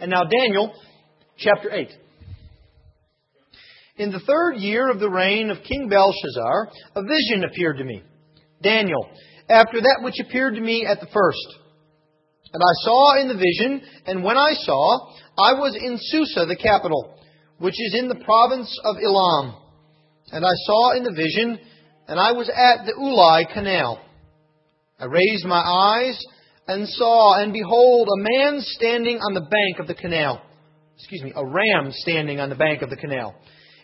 And now, Daniel, chapter 8. In the third year of the reign of King Belshazzar, a vision appeared to me. Daniel, after that which appeared to me at the first. And I saw in the vision, and when I saw, I was in Susa, the capital, which is in the province of Elam. And I saw in the vision, and I was at the Ulai canal. I raised my eyes and saw, and behold, a man standing on the bank of the canal. Excuse me, a ram standing on the bank of the canal.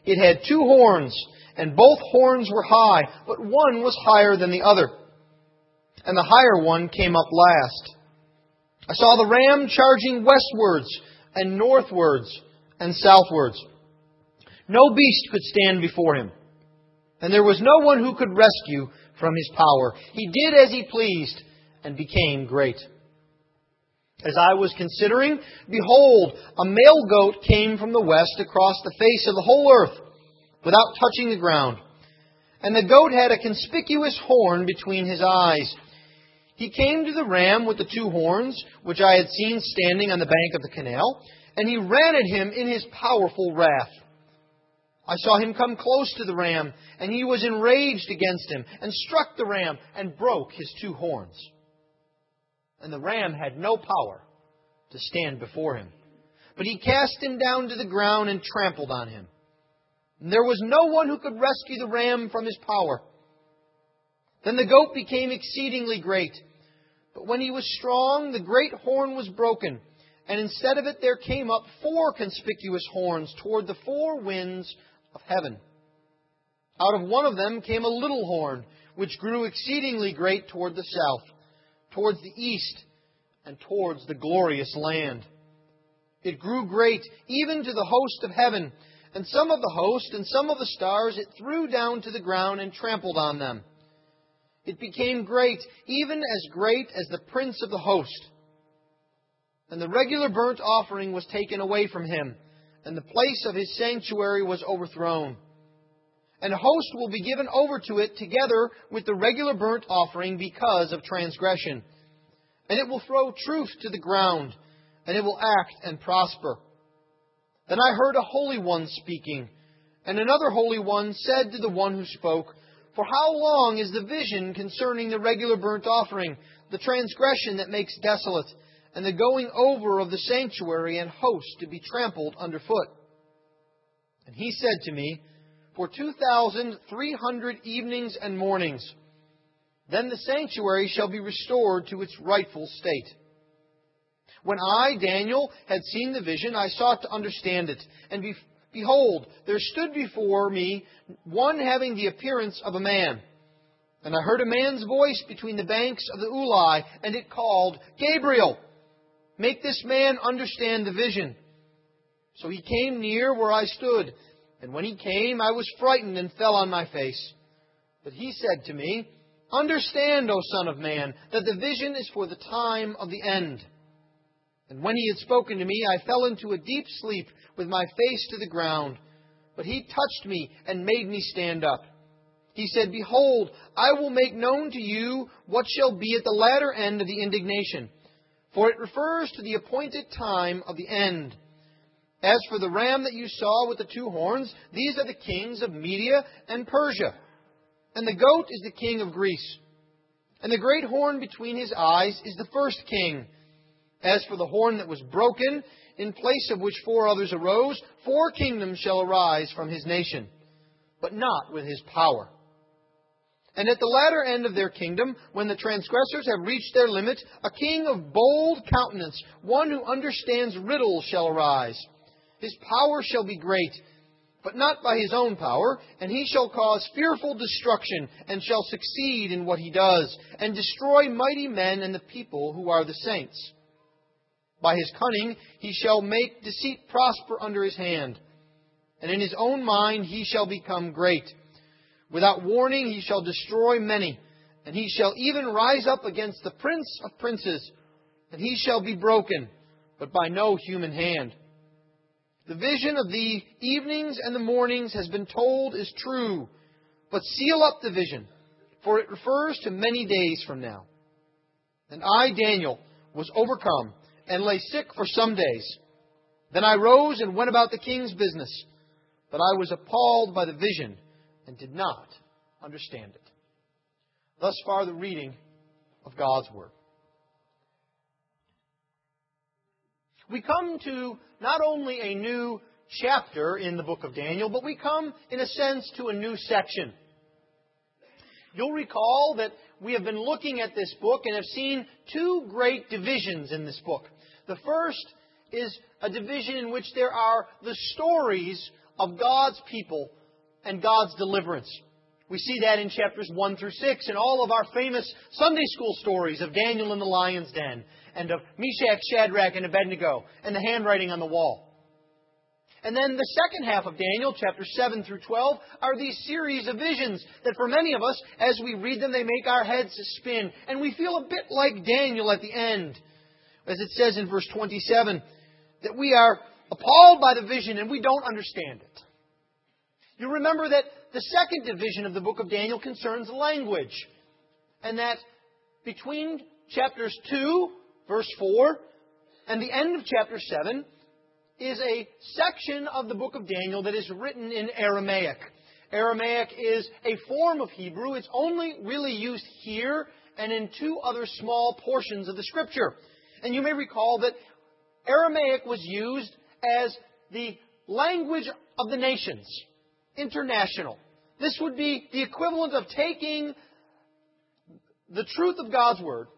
It had two horns, and both horns were high, but one was higher than the other. And the higher one came up last. I saw the ram charging westwards and northwards and southwards. No beast could stand before him, and there was no one who could rescue from his power. He did as he pleased and became great. As I was considering, behold, a male goat came from the west across the face of the whole earth without touching the ground. And the goat had a conspicuous horn between his eyes. He came to the ram with the two horns, which I had seen standing on the bank of the canal, and he ran at him in his powerful wrath. I saw him come close to the ram, and he was enraged against him, and struck the ram, and broke his two horns. And the ram had no power to stand before him. But he cast him down to the ground and trampled on him. And there was no one who could rescue the ram from his power. Then the goat became exceedingly great. But when he was strong, the great horn was broken, and instead of it there came up four conspicuous horns toward the four winds of heaven. Out of one of them came a little horn, which grew exceedingly great toward the south, towards the east, and towards the glorious land. It grew great even to the host of heaven, and some of the host and some of the stars it threw down to the ground and trampled on them. It became great, even as great as the prince of the host. And the regular burnt offering was taken away from him, and the place of his sanctuary was overthrown. And a host will be given over to it together with the regular burnt offering because of transgression. And it will throw truth to the ground, and it will act and prosper. Then I heard a holy one speaking, and another holy one said to the one who spoke, for how long is the vision concerning the regular burnt offering, the transgression that makes desolate, and the going over of the sanctuary and host to be trampled underfoot? And he said to me, For two thousand three hundred evenings and mornings, then the sanctuary shall be restored to its rightful state. When I, Daniel, had seen the vision, I sought to understand it, and be Behold, there stood before me one having the appearance of a man. And I heard a man's voice between the banks of the Ulai, and it called, Gabriel, make this man understand the vision. So he came near where I stood, and when he came, I was frightened and fell on my face. But he said to me, Understand, O Son of Man, that the vision is for the time of the end. And when he had spoken to me, I fell into a deep sleep with my face to the ground. But he touched me and made me stand up. He said, Behold, I will make known to you what shall be at the latter end of the indignation, for it refers to the appointed time of the end. As for the ram that you saw with the two horns, these are the kings of Media and Persia. And the goat is the king of Greece. And the great horn between his eyes is the first king. As for the horn that was broken, in place of which four others arose, four kingdoms shall arise from his nation, but not with his power. And at the latter end of their kingdom, when the transgressors have reached their limit, a king of bold countenance, one who understands riddles, shall arise. His power shall be great, but not by his own power, and he shall cause fearful destruction, and shall succeed in what he does, and destroy mighty men and the people who are the saints. By his cunning he shall make deceit prosper under his hand, and in his own mind he shall become great. Without warning he shall destroy many, and he shall even rise up against the prince of princes, and he shall be broken, but by no human hand. The vision of the evenings and the mornings has been told is true, but seal up the vision, for it refers to many days from now. And I, Daniel, was overcome and lay sick for some days. Then I rose and went about the king's business, but I was appalled by the vision and did not understand it. Thus far, the reading of God's Word. We come to not only a new chapter in the book of Daniel, but we come, in a sense, to a new section. You'll recall that we have been looking at this book and have seen two great divisions in this book. The first is a division in which there are the stories of God's people and God's deliverance. We see that in chapters 1 through 6 in all of our famous Sunday school stories of Daniel in the lion's den and of Meshach, Shadrach, and Abednego and the handwriting on the wall. And then the second half of Daniel, chapters 7 through 12, are these series of visions that for many of us, as we read them, they make our heads spin. And we feel a bit like Daniel at the end. As it says in verse 27, that we are appalled by the vision and we don't understand it. You remember that the second division of the book of Daniel concerns language. And that between chapters 2, verse 4, and the end of chapter 7 is a section of the book of Daniel that is written in Aramaic. Aramaic is a form of Hebrew. It's only really used here and in two other small portions of the scripture. And you may recall that Aramaic was used as the language of the nations, international. This would be the equivalent of taking the truth of God's Word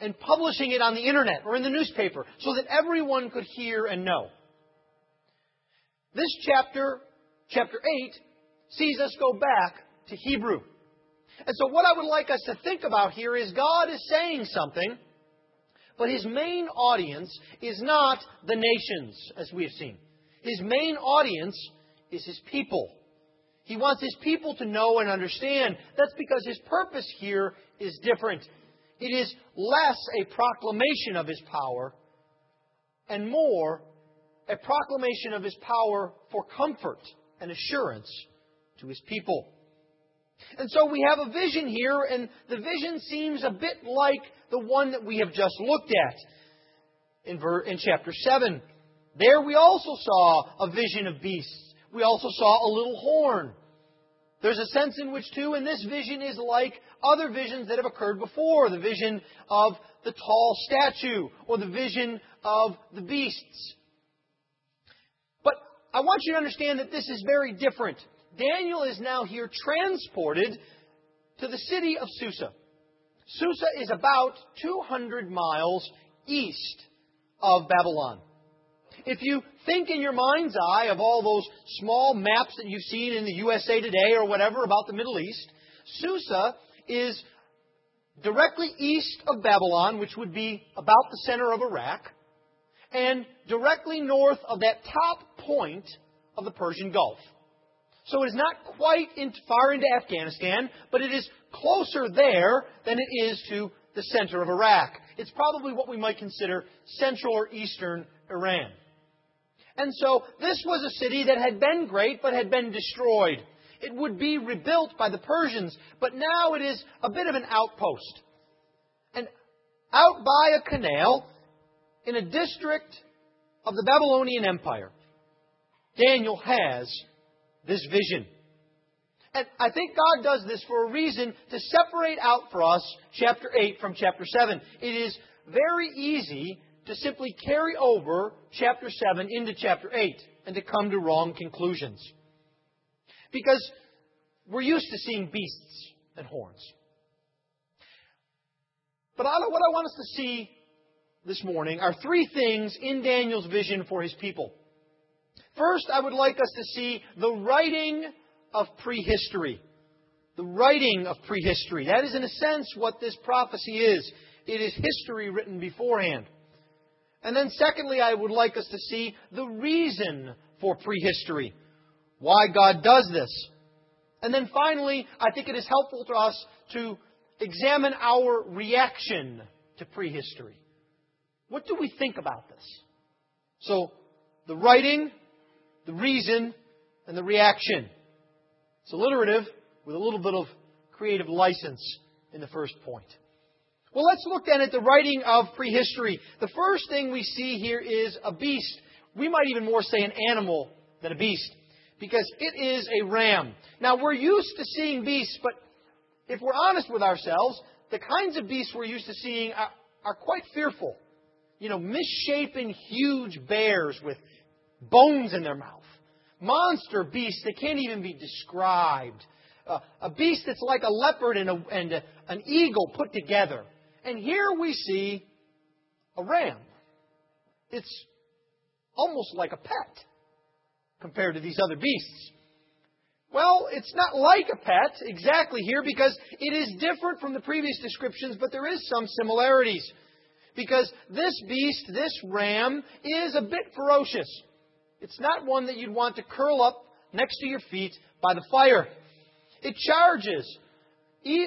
and publishing it on the internet or in the newspaper so that everyone could hear and know. This chapter, chapter 8, sees us go back to Hebrew. And so what I would like us to think about here is God is saying something but his main audience is not the nations, as we have seen. His main audience is his people. He wants his people to know and understand. That's because his purpose here is different. It is less a proclamation of his power and more a proclamation of his power for comfort and assurance to his people. And so we have a vision here, and the vision seems a bit like the one that we have just looked at in, chapter 7. There we also saw a vision of beasts. We also saw a little horn. There's a sense in which, too, and this vision is like other visions that have occurred before the vision of the tall statue or the vision of the beasts. But I want you to understand that this is very different. Daniel is now here transported to the city of Susa. Susa is about 200 miles east of Babylon. If you think in your mind's eye of all those small maps that you've seen in the USA Today or whatever about the Middle East, Susa is directly east of Babylon, which would be about the center of Iraq, and directly north of that top point of the Persian Gulf. So it is not quite in, far into Afghanistan, but it is closer there than it is to the center of Iraq. It's probably what we might consider central or eastern Iran. And so this was a city that had been great but had been destroyed. It would be rebuilt by the Persians, but now it is a bit of an outpost. And out by a canal in a district of the Babylonian Empire, Daniel has this vision. And I think God does this for a reason to separate out for us chapter 8 from chapter 7. It is very easy to simply carry over chapter 7 into chapter 8 and to come to wrong conclusions. Because we're used to seeing beasts and horns. But what I want us to see this morning are three things in Daniel's vision for his people. First, I would like us to see the writing of prehistory. The writing of prehistory. That is, in a sense, what this prophecy is. It is history written beforehand. And then, secondly, I would like us to see the reason for prehistory. Why God does this. And then finally, I think it is helpful to us to examine our reaction to prehistory. What do we think about this? So, the writing, the reason, and the reaction. It's alliterative with a little bit of creative license in the first point. Well, let's look then at the writing of prehistory. The first thing we see here is a beast. We might even more say an animal than a beast, because it is a ram. Now, we're used to seeing beasts, but if we're honest with ourselves, the kinds of beasts we're used to seeing are, are quite fearful. You know, misshapen, huge bears with bones in their mouth. Monster beasts that can't even be described. Uh, a beast that's like a leopard and, a, and a, an eagle put together. And here we see a ram. It's almost like a pet compared to these other beasts. Well, it's not like a pet exactly here because it is different from the previous descriptions, but there is some similarities. Because this beast, this ram, is a bit ferocious. It's not one that you'd want to curl up next to your feet by the fire. It charges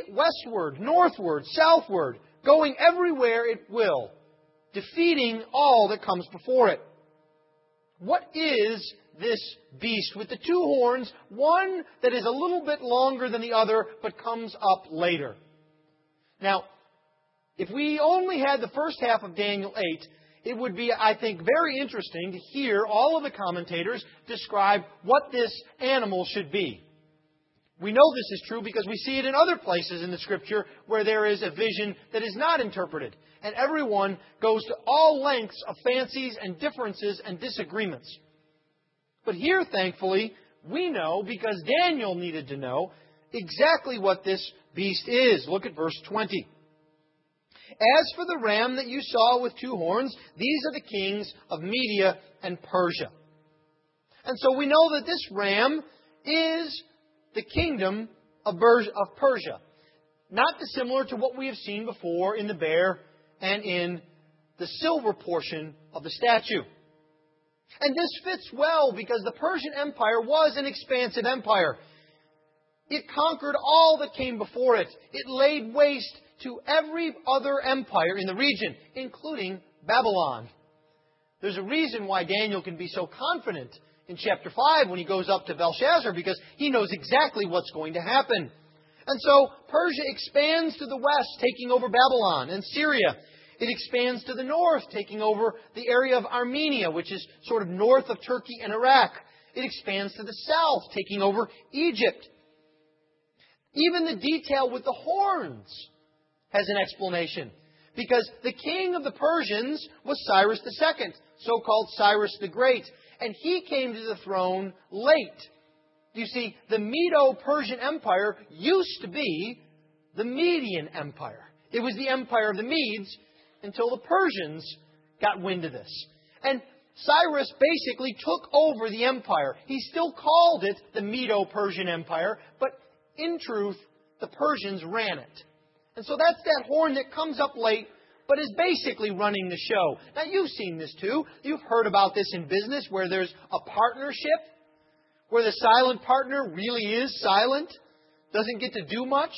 westward, northward, southward, going everywhere it will, defeating all that comes before it. What is this beast with the two horns, one that is a little bit longer than the other, but comes up later? Now, if we only had the first half of Daniel 8, it would be, I think, very interesting to hear all of the commentators describe what this animal should be. We know this is true because we see it in other places in the Scripture where there is a vision that is not interpreted. And everyone goes to all lengths of fancies and differences and disagreements. But here, thankfully, we know because Daniel needed to know exactly what this beast is. Look at verse 20. As for the ram that you saw with two horns, these are the kings of Media and Persia. And so we know that this ram is the kingdom of Persia. Not dissimilar to what we have seen before in the bear and in the silver portion of the statue. And this fits well because the Persian Empire was an expansive empire. It conquered all that came before it. It laid waste to every other empire in the region, including Babylon. There's a reason why Daniel can be so confident in chapter 5 when he goes up to Belshazzar because he knows exactly what's going to happen. And so Persia expands to the west, taking over Babylon and Syria. It expands to the north, taking over the area of Armenia, which is sort of north of Turkey and Iraq. It expands to the south, taking over Egypt. Even the detail with the horns has an explanation. Because the king of the Persians was Cyrus II, so called Cyrus the Great and he came to the throne late. You see, the Medo Persian Empire used to be the Median Empire. It was the empire of the Medes until the Persians got wind of this. And Cyrus basically took over the empire. He still called it the Medo Persian Empire, but in truth, the Persians ran it. And so that's that horn that comes up late but is basically running the show. Now, you've seen this too. You've heard about this in business where there's a partnership, where the silent partner really is silent, doesn't get to do much,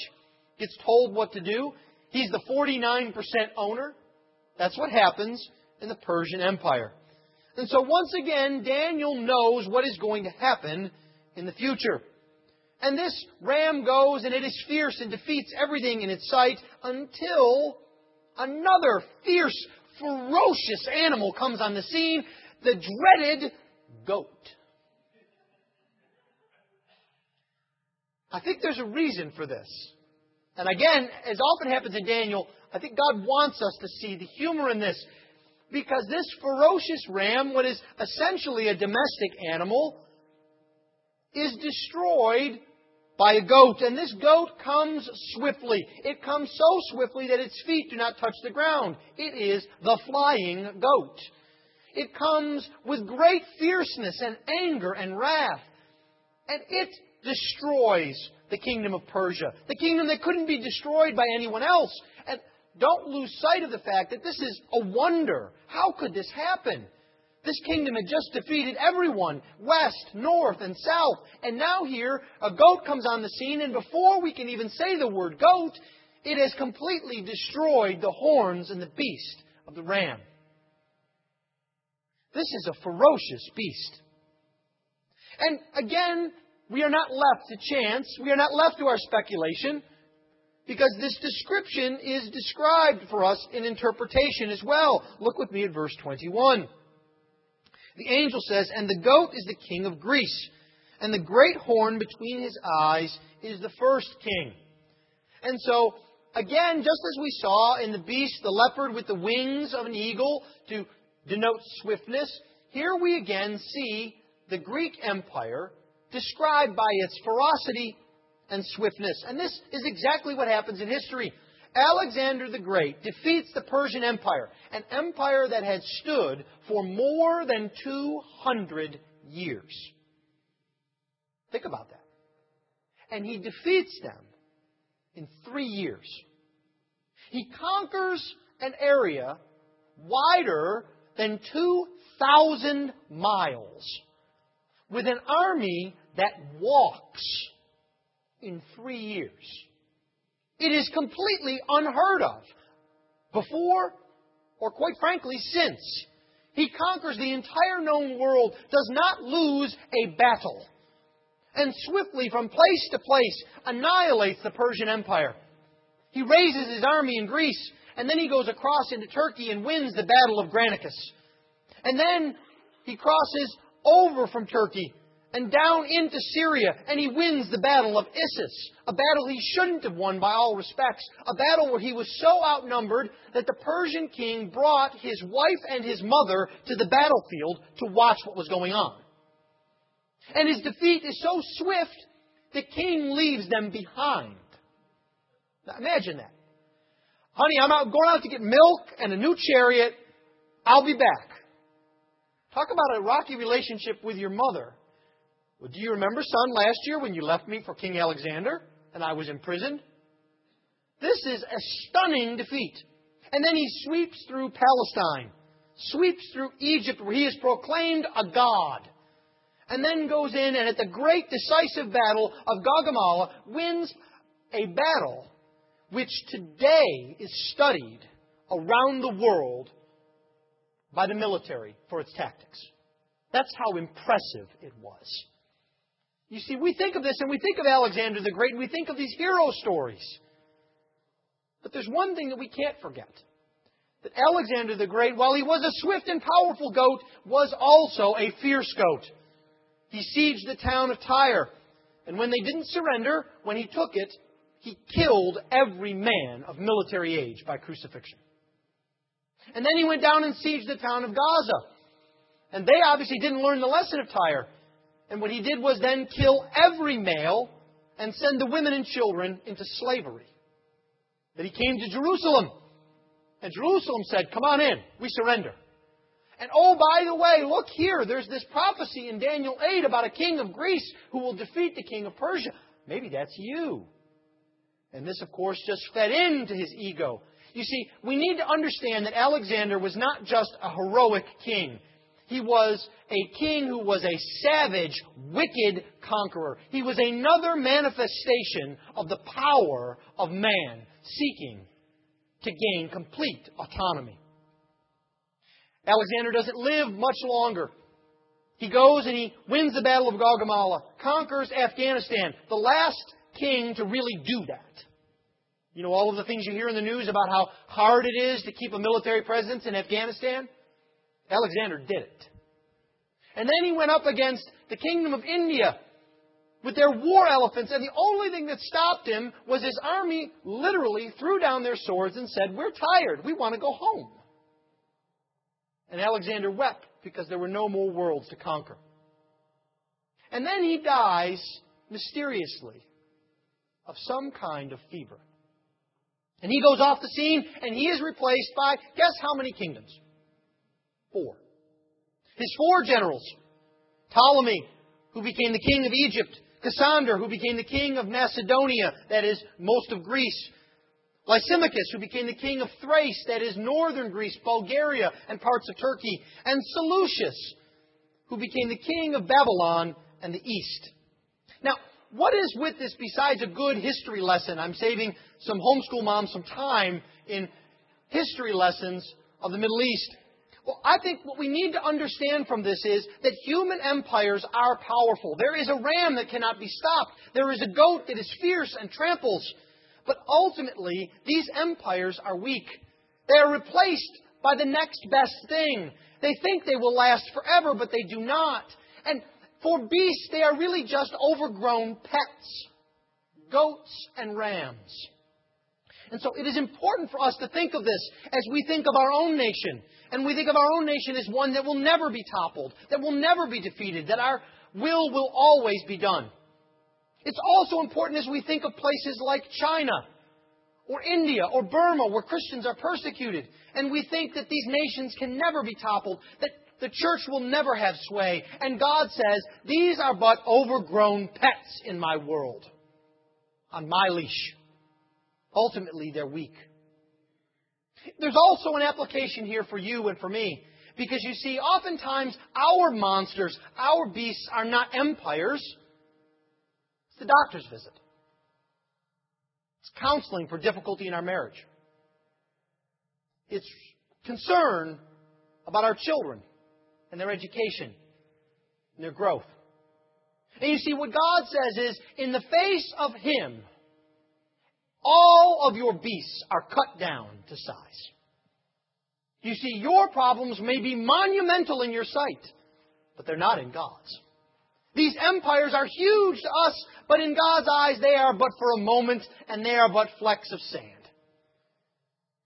gets told what to do. He's the 49% owner. That's what happens in the Persian Empire. And so, once again, Daniel knows what is going to happen in the future. And this ram goes and it is fierce and defeats everything in its sight until another fierce, ferocious animal comes on the scene, the dreaded goat. I think there's a reason for this. And again, as often happens in Daniel, I think God wants us to see the humor in this. Because this ferocious ram, what is essentially a domestic animal, is destroyed by a goat. And this goat comes swiftly. It comes so swiftly that its feet do not touch the ground. It is the flying goat. It comes with great fierceness and anger and wrath. And it destroys the kingdom of Persia. The kingdom that couldn't be destroyed by anyone else. And don't lose sight of the fact that this is a wonder. How could this happen? This kingdom had just defeated everyone, west, north, and south. And now here, a goat comes on the scene, and before we can even say the word goat, it has completely destroyed the horns and the beast of the ram. This is a ferocious beast. And again, we are not left to chance. We are not left to our speculation because this description is described for us in interpretation as well. Look with me at verse 21. The angel says, And the goat is the king of Greece, and the great horn between his eyes is the first king. And so, again, just as we saw in the beast, the leopard with the wings of an eagle to denote swiftness, here we again see the Greek Empire described by its ferocity and swiftness. And this is exactly what happens in history. Alexander the Great defeats the Persian Empire, an empire that had stood for more than 200 years. Think about that. And he defeats them in three years. He conquers an area wider than 2,000 miles with an army that walks in three years. It is completely unheard of before, or quite frankly, since. He conquers the entire known world, does not lose a battle, and swiftly from place to place annihilates the Persian Empire. He raises his army in Greece, and then he goes across into Turkey and wins the Battle of Granicus. And then he crosses over from Turkey and down into Syria, and he wins the battle of Issus, a battle he shouldn't have won by all respects, a battle where he was so outnumbered that the Persian king brought his wife and his mother to the battlefield to watch what was going on. And his defeat is so swift, the king leaves them behind. Now imagine that. Honey, I'm out going out to get milk and a new chariot. I'll be back. Talk about a rocky relationship with your mother. Well, do you remember, son, last year when you left me for King Alexander and I was imprisoned? This is a stunning defeat. And then he sweeps through Palestine, sweeps through Egypt where he is proclaimed a god, and then goes in and at the great decisive battle of Gaugamela wins a battle which today is studied around the world by the military for its tactics. That's how impressive it was. You see, we think of this and we think of Alexander the Great and we think of these hero stories. But there's one thing that we can't forget. That Alexander the Great, while he was a swift and powerful goat, was also a fierce goat. He sieged the town of Tyre. And when they didn't surrender, when he took it, he killed every man of military age by crucifixion. And then he went down and sieged the town of Gaza. And they obviously didn't learn the lesson of Tyre. And what he did was then kill every male and send the women and children into slavery. Then he came to Jerusalem. And Jerusalem said, Come on in, we surrender. And oh, by the way, look here, there's this prophecy in Daniel 8 about a king of Greece who will defeat the king of Persia. Maybe that's you. And this, of course, just fed into his ego. You see, we need to understand that Alexander was not just a heroic king. He was a king who was a savage, wicked conqueror. He was another manifestation of the power of man seeking to gain complete autonomy. Alexander doesn't live much longer. He goes and he wins the Battle of Gaugamela, conquers Afghanistan, the last king to really do that. You know all of the things you hear in the news about how hard it is to keep a military presence in Afghanistan? Alexander did it. And then he went up against the kingdom of India with their war elephants, and the only thing that stopped him was his army literally threw down their swords and said, We're tired. We want to go home. And Alexander wept because there were no more worlds to conquer. And then he dies mysteriously of some kind of fever. And he goes off the scene and he is replaced by, guess how many kingdoms? Four. His four generals Ptolemy, who became the king of Egypt, Cassander, who became the king of Macedonia, that is, most of Greece, Lysimachus, who became the king of Thrace, that is, northern Greece, Bulgaria, and parts of Turkey, and Seleucus, who became the king of Babylon and the East. Now, what is with this besides a good history lesson? I'm saving some homeschool moms some time in history lessons of the Middle East. Well, I think what we need to understand from this is that human empires are powerful. There is a ram that cannot be stopped. There is a goat that is fierce and tramples. But ultimately, these empires are weak. They are replaced by the next best thing. They think they will last forever, but they do not. And for beasts, they are really just overgrown pets goats and rams. And so it is important for us to think of this as we think of our own nation. And we think of our own nation as one that will never be toppled, that will never be defeated, that our will will always be done. It's also important as we think of places like China or India or Burma where Christians are persecuted. And we think that these nations can never be toppled, that the church will never have sway. And God says, these are but overgrown pets in my world, on my leash. Ultimately, they're weak. There's also an application here for you and for me. Because you see, oftentimes our monsters, our beasts, are not empires. It's the doctor's visit. It's counseling for difficulty in our marriage. It's concern about our children and their education and their growth. And you see, what God says is, in the face of Him, all of your beasts are cut down to size. You see, your problems may be monumental in your sight, but they're not in God's. These empires are huge to us, but in God's eyes they are but for a moment, and they are but flecks of sand.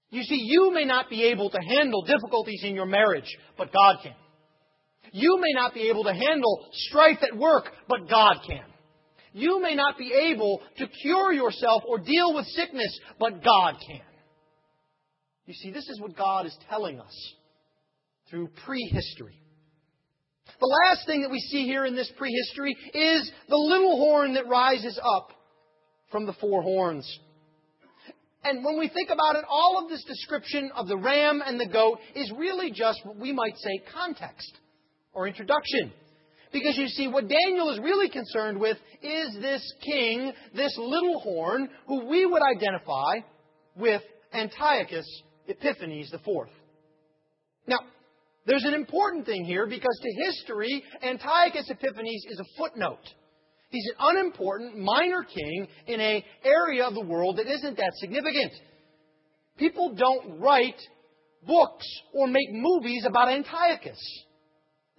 You see, you may not be able to handle difficulties in your marriage, but God can. You may not be able to handle strife at work, but God can. You may not be able to cure yourself or deal with sickness, but God can. You see, this is what God is telling us through prehistory. The last thing that we see here in this prehistory is the little horn that rises up from the four horns. And when we think about it, all of this description of the ram and the goat is really just what we might say context or introduction. Because you see, what Daniel is really concerned with is this king, this little horn, who we would identify with Antiochus Epiphanes IV. Now, there's an important thing here because to history, Antiochus Epiphanes is a footnote. He's an unimportant minor king in an area of the world that isn't that significant. People don't write books or make movies about Antiochus.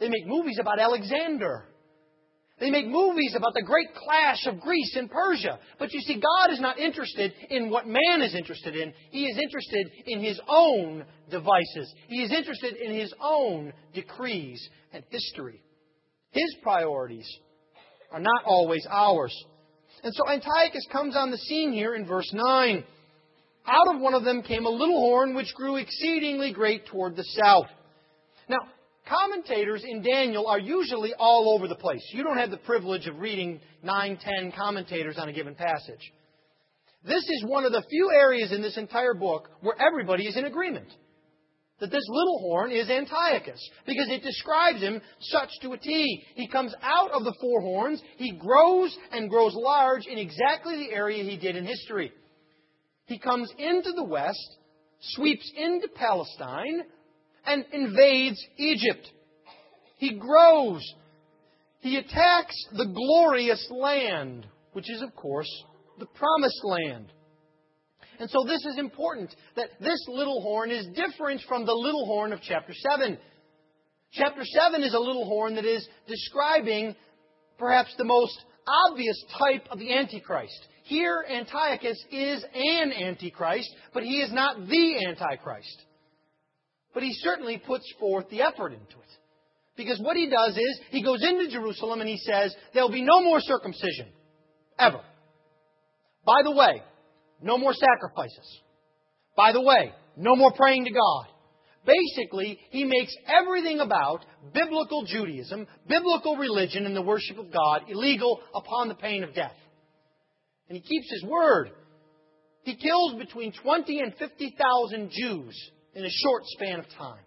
They make movies about Alexander. They make movies about the great clash of Greece and Persia. But you see, God is not interested in what man is interested in. He is interested in his own devices. He is interested in his own decrees and history. His priorities are not always ours. And so Antiochus comes on the scene here in verse 9. Out of one of them came a little horn which grew exceedingly great toward the south. Now, commentators in Daniel are usually all over the place. You don't have the privilege of reading nine, ten commentators on a given passage. This is one of the few areas in this entire book where everybody is in agreement that this little horn is Antiochus because it describes him such to a T. He comes out of the four horns, he grows and grows large in exactly the area he did in history. He comes into the west, sweeps into Palestine, and invades Egypt. He grows. He attacks the glorious land, which is, of course, the promised land. And so this is important that this little horn is different from the little horn of chapter 7. Chapter 7 is a little horn that is describing perhaps the most obvious type of the Antichrist. Here, Antiochus is an Antichrist, but he is not the Antichrist. But he certainly puts forth the effort into it. Because what he does is, he goes into Jerusalem and he says, there'll be no more circumcision. Ever. By the way, no more sacrifices. By the way, no more praying to God. Basically, he makes everything about biblical Judaism, biblical religion, and the worship of God illegal upon the pain of death. And he keeps his word. He kills between 20 and 50,000 Jews in a short span of time.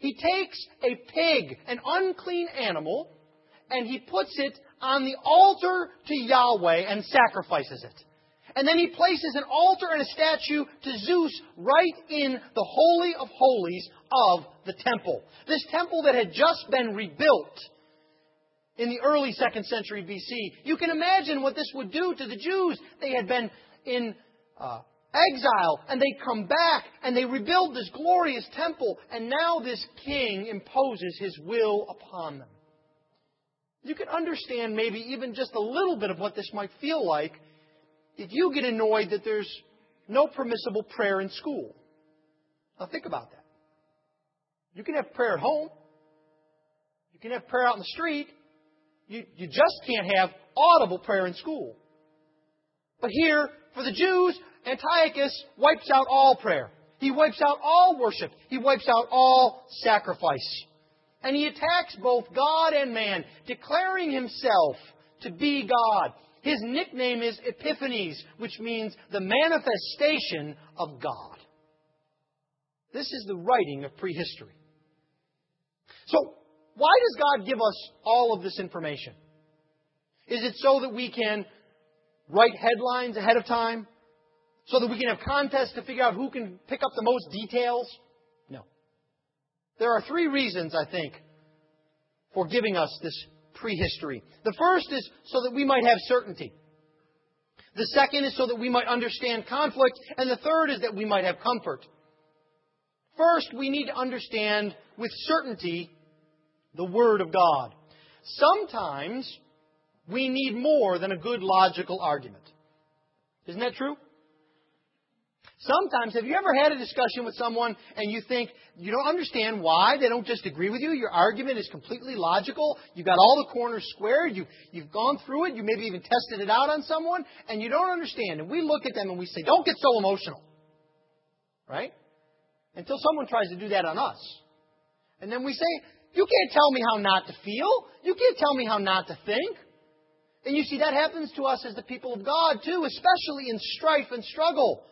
He takes a pig, an unclean animal, and he puts it on the altar to Yahweh and sacrifices it. And then he places an altar and a statue to Zeus right in the Holy of Holies of the temple. This temple that had just been rebuilt in the early second century BC. You can imagine what this would do to the Jews. They had been in uh, exile and they come back and they rebuild this glorious temple and now this king imposes his will upon them. You can understand maybe even just a little bit of what this might feel like if you get annoyed that there's no permissible prayer in school. Now think about that. You can have prayer at home. You can have prayer out in the street. You, you just can't have audible prayer in school. But here, for the Jews, Antiochus wipes out all prayer. He wipes out all worship. He wipes out all sacrifice. And he attacks both God and man, declaring himself to be God. His nickname is Epiphanes, which means the manifestation of God. This is the writing of prehistory. So, why does God give us all of this information? Is it so that we can write headlines ahead of time? So that we can have contests to figure out who can pick up the most details? No. There are three reasons, I think, for giving us this prehistory. The first is so that we might have certainty. The second is so that we might understand conflict. And the third is that we might have comfort. First, we need to understand with certainty the Word of God. Sometimes we need more than a good logical argument. Isn't that true? Sometimes, have you ever had a discussion with someone and you think you don't understand why they don't just agree with you? Your argument is completely logical. You've got all the corners squared. You've, you've gone through it. You maybe even tested it out on someone and you don't understand. And we look at them and we say, don't get so emotional. Right? Until someone tries to do that on us. And then we say, you can't tell me how not to feel. You can't tell me how not to think. And you see, that happens to us as the people of God too, especially in strife and struggle.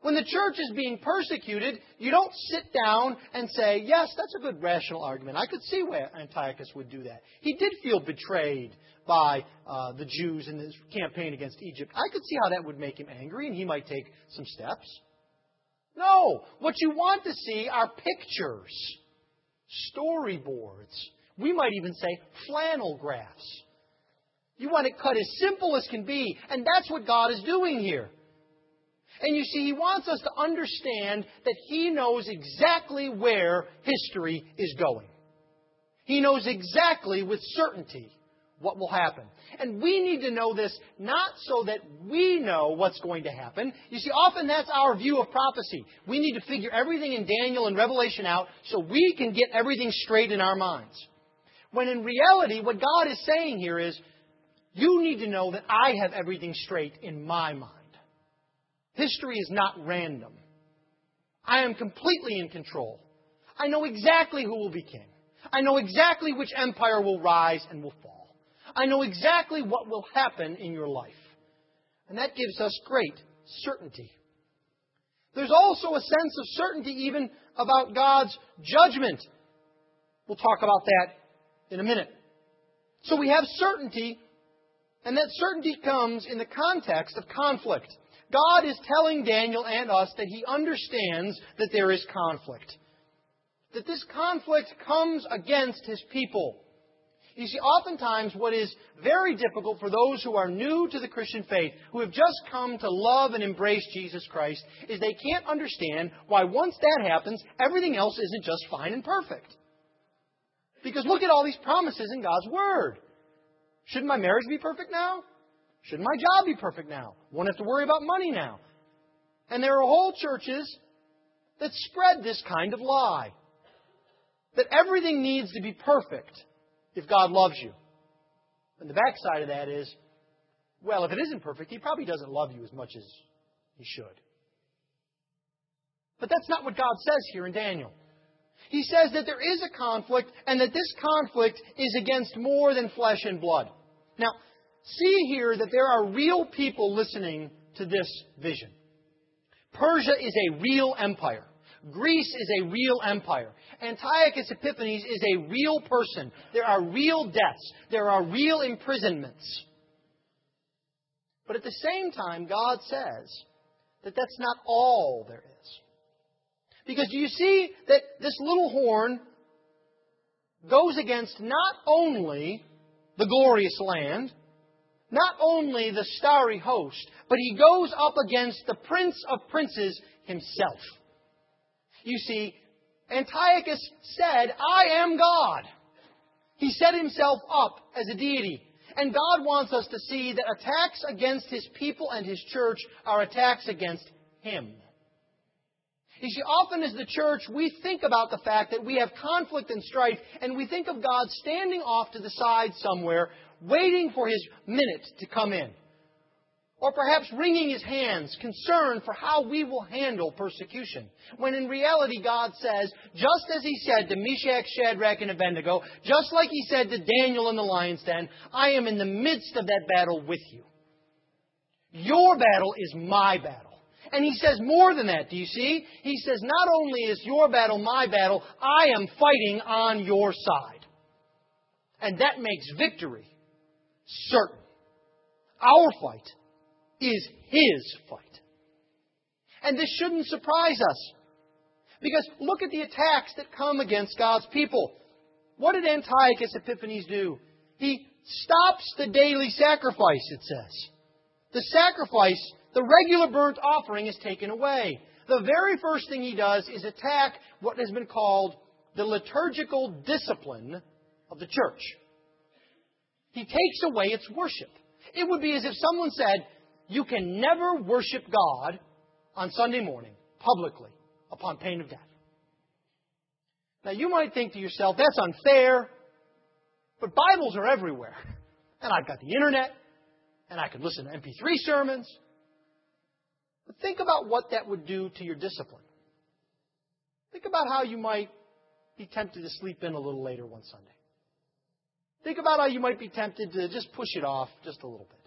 When the church is being persecuted, you don't sit down and say, yes, that's a good rational argument. I could see why Antiochus would do that. He did feel betrayed by uh, the Jews in his campaign against Egypt. I could see how that would make him angry and he might take some steps. No. What you want to see are pictures, storyboards. We might even say flannel graphs. You want it cut as simple as can be. And that's what God is doing here. And you see, he wants us to understand that he knows exactly where history is going. He knows exactly with certainty what will happen. And we need to know this not so that we know what's going to happen. You see, often that's our view of prophecy. We need to figure everything in Daniel and Revelation out so we can get everything straight in our minds. When in reality, what God is saying here is, you need to know that I have everything straight in my mind. History is not random. I am completely in control. I know exactly who will be king. I know exactly which empire will rise and will fall. I know exactly what will happen in your life. And that gives us great certainty. There's also a sense of certainty even about God's judgment. We'll talk about that in a minute. So we have certainty, and that certainty comes in the context of conflict. God is telling Daniel and us that he understands that there is conflict. That this conflict comes against his people. You see, oftentimes what is very difficult for those who are new to the Christian faith, who have just come to love and embrace Jesus Christ, is they can't understand why once that happens, everything else isn't just fine and perfect. Because look at all these promises in God's Word. Shouldn't my marriage be perfect now? Shouldn't my job be perfect now? Won't have to worry about money now. And there are whole churches that spread this kind of lie. That everything needs to be perfect if God loves you. And the backside of that is, well, if it isn't perfect, He probably doesn't love you as much as He should. But that's not what God says here in Daniel. He says that there is a conflict and that this conflict is against more than flesh and blood. Now, see here that there are real people listening to this vision. Persia is a real empire. Greece is a real empire. Antiochus Epiphanes is a real person. There are real deaths. There are real imprisonments. But at the same time, God says that that's not all there is. Because do you see that this little horn goes against not only the glorious land, not only the starry host, but he goes up against the prince of princes himself. You see, Antiochus said, I am God. He set himself up as a deity. And God wants us to see that attacks against His people and His church are attacks against Him. You see, often as the church, we think about the fact that we have conflict and strife, and we think of God standing off to the side somewhere, waiting for His minute to come in. Or perhaps wringing his hands, concerned for how we will handle persecution. When in reality, God says, just as he said to Meshach, Shadrach, and Abednego, just like he said to Daniel in the lion's den, I am in the midst of that battle with you. Your battle is my battle. And he says more than that, do you see? He says, not only is your battle my battle, I am fighting on your side. And that makes victory certain. Our fight is his fight. And this shouldn't surprise us. Because look at the attacks that come against God's people. What did Antiochus Epiphanes do? He stops the daily sacrifice, it says. The sacrifice, the regular burnt offering, is taken away. The very first thing he does is attack what has been called the liturgical discipline of the church. He takes away its worship. It would be as if someone said, you can never worship God on Sunday morning publicly upon pain of death. Now, you might think to yourself, that's unfair, but Bibles are everywhere. And I've got the internet, and I can listen to MP3 sermons. But think about what that would do to your discipline. Think about how you might be tempted to sleep in a little later one Sunday. Think about how you might be tempted to just push it off just a little bit.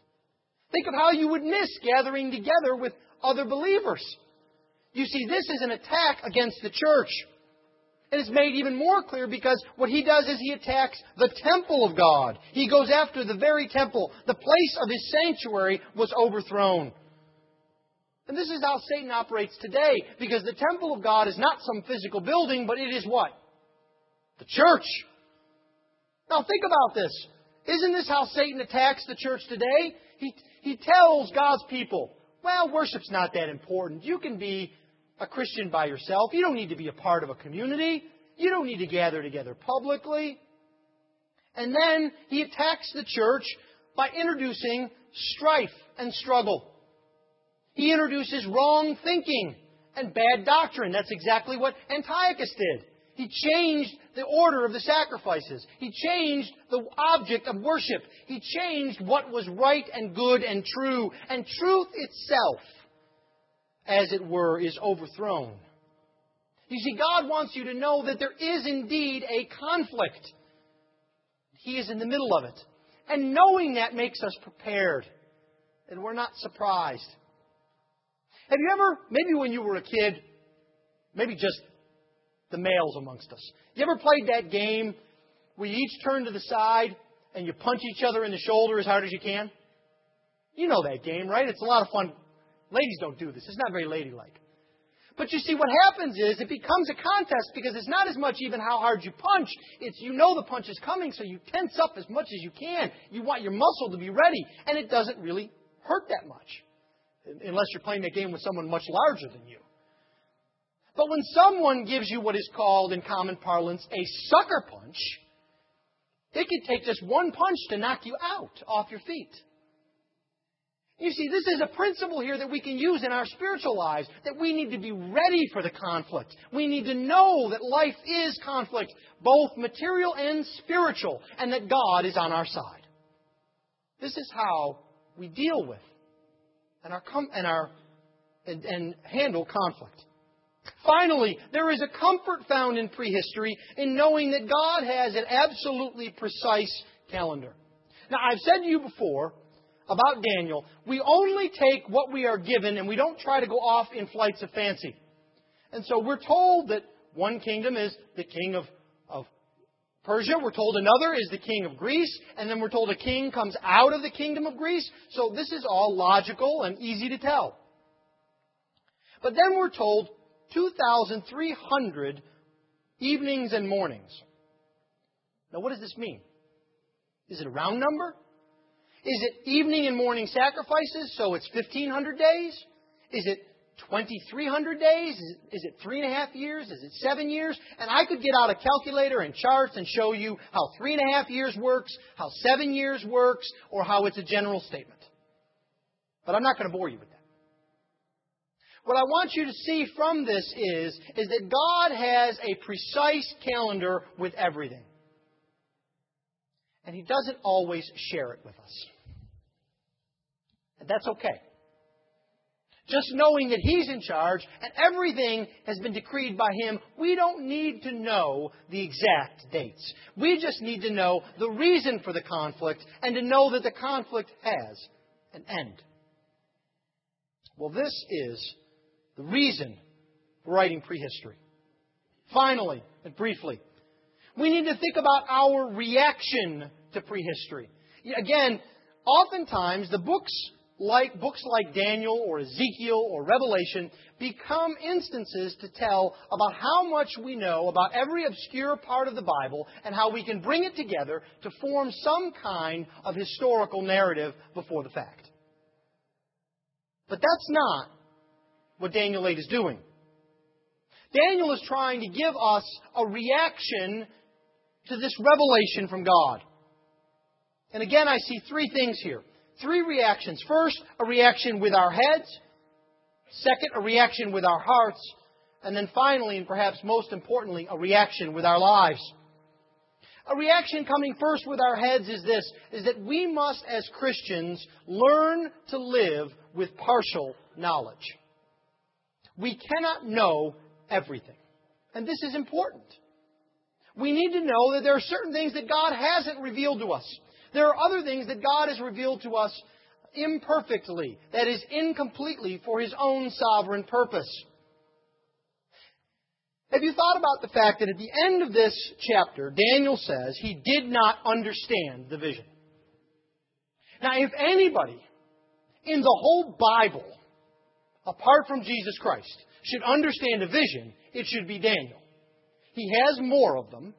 Think of how you would miss gathering together with other believers. You see, this is an attack against the church. And it's made even more clear because what he does is he attacks the temple of God. He goes after the very temple. The place of his sanctuary was overthrown. And this is how Satan operates today because the temple of God is not some physical building, but it is what? The church. Now think about this. Isn't this how Satan attacks the church today? He, he tells God's people, well, worship's not that important. You can be a Christian by yourself. You don't need to be a part of a community. You don't need to gather together publicly. And then he attacks the church by introducing strife and struggle. He introduces wrong thinking and bad doctrine. That's exactly what Antiochus did. He changed the order of the sacrifices. He changed the object of worship. He changed what was right and good and true. And truth itself, as it were, is overthrown. You see, God wants you to know that there is indeed a conflict. He is in the middle of it. And knowing that makes us prepared. And we're not surprised. Have you ever, maybe when you were a kid, maybe just the males amongst us. You ever played that game where you each turn to the side and you punch each other in the shoulder as hard as you can? You know that game, right? It's a lot of fun. Ladies don't do this. It's not very ladylike. But you see, what happens is it becomes a contest because it's not as much even how hard you punch. It's you know the punch is coming, so you tense up as much as you can. You want your muscle to be ready, and it doesn't really hurt that much. Unless you're playing that game with someone much larger than you. But when someone gives you what is called in common parlance a sucker punch, it can take just one punch to knock you out off your feet. You see, this is a principle here that we can use in our spiritual lives, that we need to be ready for the conflict. We need to know that life is conflict, both material and spiritual, and that God is on our side. This is how we deal with and, our, and, our, and, and handle conflict. Finally, there is a comfort found in prehistory in knowing that God has an absolutely precise calendar. Now, I've said to you before about Daniel, we only take what we are given and we don't try to go off in flights of fancy. And so we're told that one kingdom is the king of, of Persia, we're told another is the king of Greece, and then we're told a king comes out of the kingdom of Greece. So this is all logical and easy to tell. But then we're told 2,300 evenings and mornings. Now, what does this mean? Is it a round number? Is it evening and morning sacrifices, so it's 1,500 days? Is it 2,300 days? Is it three and a half years? Is it seven years? And I could get out a calculator and charts and show you how three and a half years works, how seven years works, or how it's a general statement. But I'm not going to bore you with that. What I want you to see from this is, is that God has a precise calendar with everything. And He doesn't always share it with us. And that's okay. Just knowing that He's in charge and everything has been decreed by Him, we don't need to know the exact dates. We just need to know the reason for the conflict and to know that the conflict has an end. Well, this is the reason for writing prehistory. Finally, and briefly, we need to think about our reaction to prehistory. Again, oftentimes the books like books like Daniel or Ezekiel or Revelation become instances to tell about how much we know about every obscure part of the Bible and how we can bring it together to form some kind of historical narrative before the fact. But that's not what Daniel 8 is doing. Daniel is trying to give us a reaction to this revelation from God. And again, I see three things here. Three reactions. First, a reaction with our heads. Second, a reaction with our hearts. And then finally, and perhaps most importantly, a reaction with our lives. A reaction coming first with our heads is this, is that we must, as Christians, learn to live with partial knowledge. We cannot know everything. And this is important. We need to know that there are certain things that God hasn't revealed to us. There are other things that God has revealed to us imperfectly, that is, incompletely for His own sovereign purpose. Have you thought about the fact that at the end of this chapter, Daniel says he did not understand the vision? Now, if anybody in the whole Bible, apart from Jesus Christ, should understand a vision, it should be Daniel. He has more of them,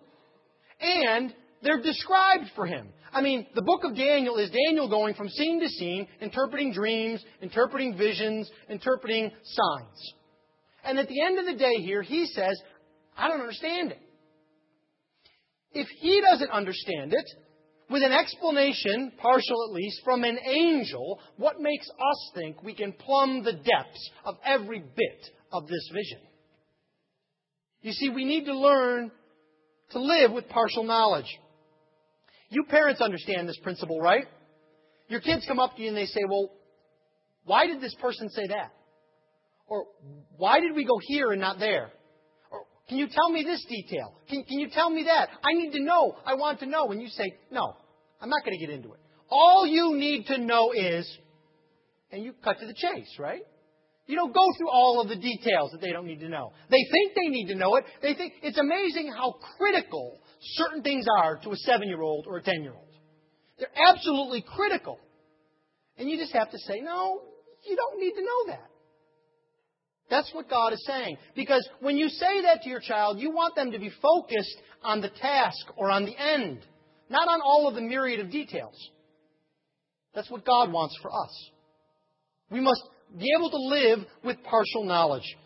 and they're described for him. I mean, the book of Daniel is Daniel going from scene to scene, interpreting dreams, interpreting visions, interpreting signs. And at the end of the day here, he says, I don't understand it. If he doesn't understand it, with an explanation, partial at least, from an angel, what makes us think we can plumb the depths of every bit of this vision? You see, we need to learn to live with partial knowledge. You parents understand this principle, right? Your kids come up to you and they say, Well, why did this person say that? Or why did we go here and not there? Or can you tell me this detail? Can, can you tell me that? I need to know. I want to know. And you say, No, I'm not going to get into it. All you need to know is, and you cut to the chase, right? You don't go through all of the details that they don't need to know. They think they need to know it. They think it's amazing how critical certain things are to a seven year old or a ten year old. They're absolutely critical. And you just have to say, no, you don't need to know that. That's what God is saying. Because when you say that to your child, you want them to be focused on the task or on the end, not on all of the myriad of details. That's what God wants for us. We must be able to live with partial knowledge.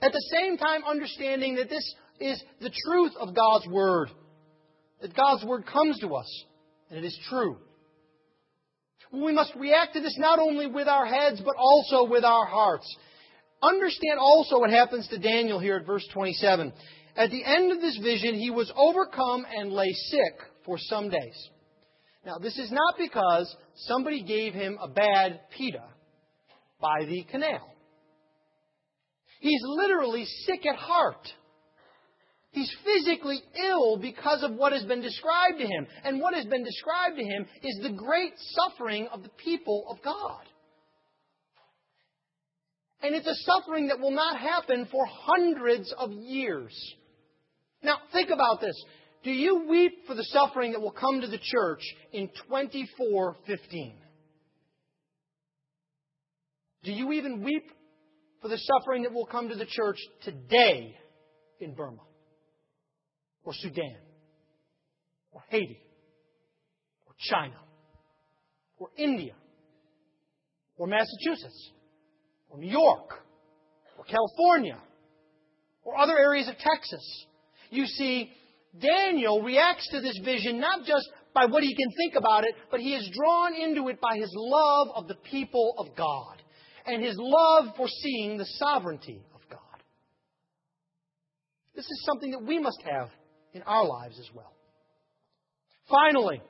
At the same time, understanding that this is the truth of God's Word that God's Word comes to us, and it is true. We must react to this not only with our heads, but also with our hearts. Understand also what happens to Daniel here at verse 27. At the end of this vision, he was overcome and lay sick for some days. Now, this is not because somebody gave him a bad pita by the canal. He's literally sick at heart. He's physically ill because of what has been described to him. And what has been described to him is the great suffering of the people of God. And it's a suffering that will not happen for hundreds of years. Now, think about this. Do you weep for the suffering that will come to the church in 2415? Do you even weep for the suffering that will come to the church today in Burma? or Sudan or Haiti or China or India or Massachusetts or New York or California or other areas of Texas. You see, Daniel reacts to this vision not just by what he can think about it, but he is drawn into it by his love of the people of God and his love for seeing the sovereignty of God. This is something that we must have in our lives as well. Finally,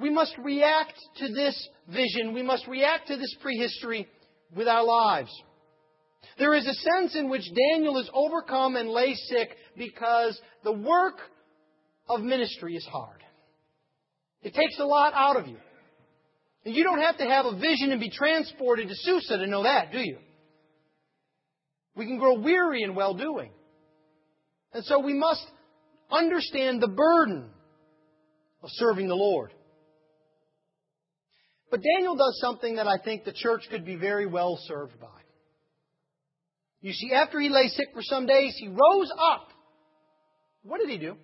we must react to this vision, we must react to this prehistory with our lives. There is a sense in which Daniel is overcome and lay sick because the work of ministry is hard. It takes a lot out of you. And you don't have to have a vision and be transported to Susa to know that, do you? We can grow weary in well doing. And so we must understand the burden of serving the Lord. But Daniel does something that I think the church could be very well served by. You see, after he lay sick for some days, he rose up. What did he do?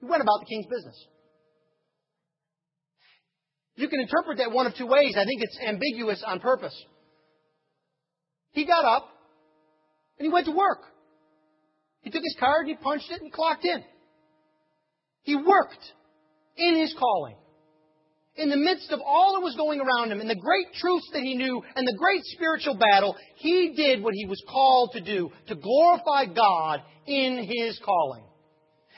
He went about the king's business. You can interpret that one of two ways. I think it's ambiguous on purpose. He got up and he went to work. He took his card and he punched it and clocked in. He worked in his calling. In the midst of all that was going around him and the great truths that he knew and the great spiritual battle, he did what he was called to do, to glorify God in his calling.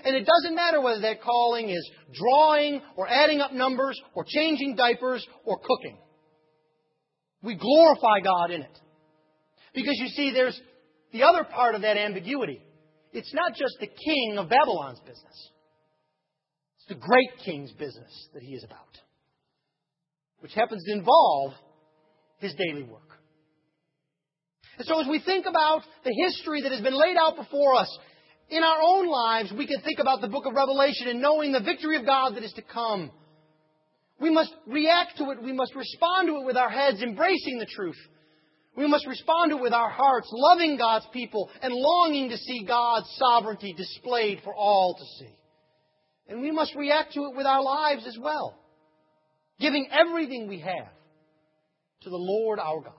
And it doesn't matter whether that calling is drawing or adding up numbers or changing diapers or cooking. We glorify God in it. Because you see, there's the other part of that ambiguity. It's not just the king of Babylon's business. It's the great king's business that he is about, which happens to involve his daily work. And so as we think about the history that has been laid out before us, in our own lives, we can think about the book of Revelation and knowing the victory of God that is to come. We must react to it. We must respond to it with our heads, embracing the truth. We must respond to it with our hearts, loving God's people and longing to see God's sovereignty displayed for all to see. And we must react to it with our lives as well, giving everything we have to the Lord our God.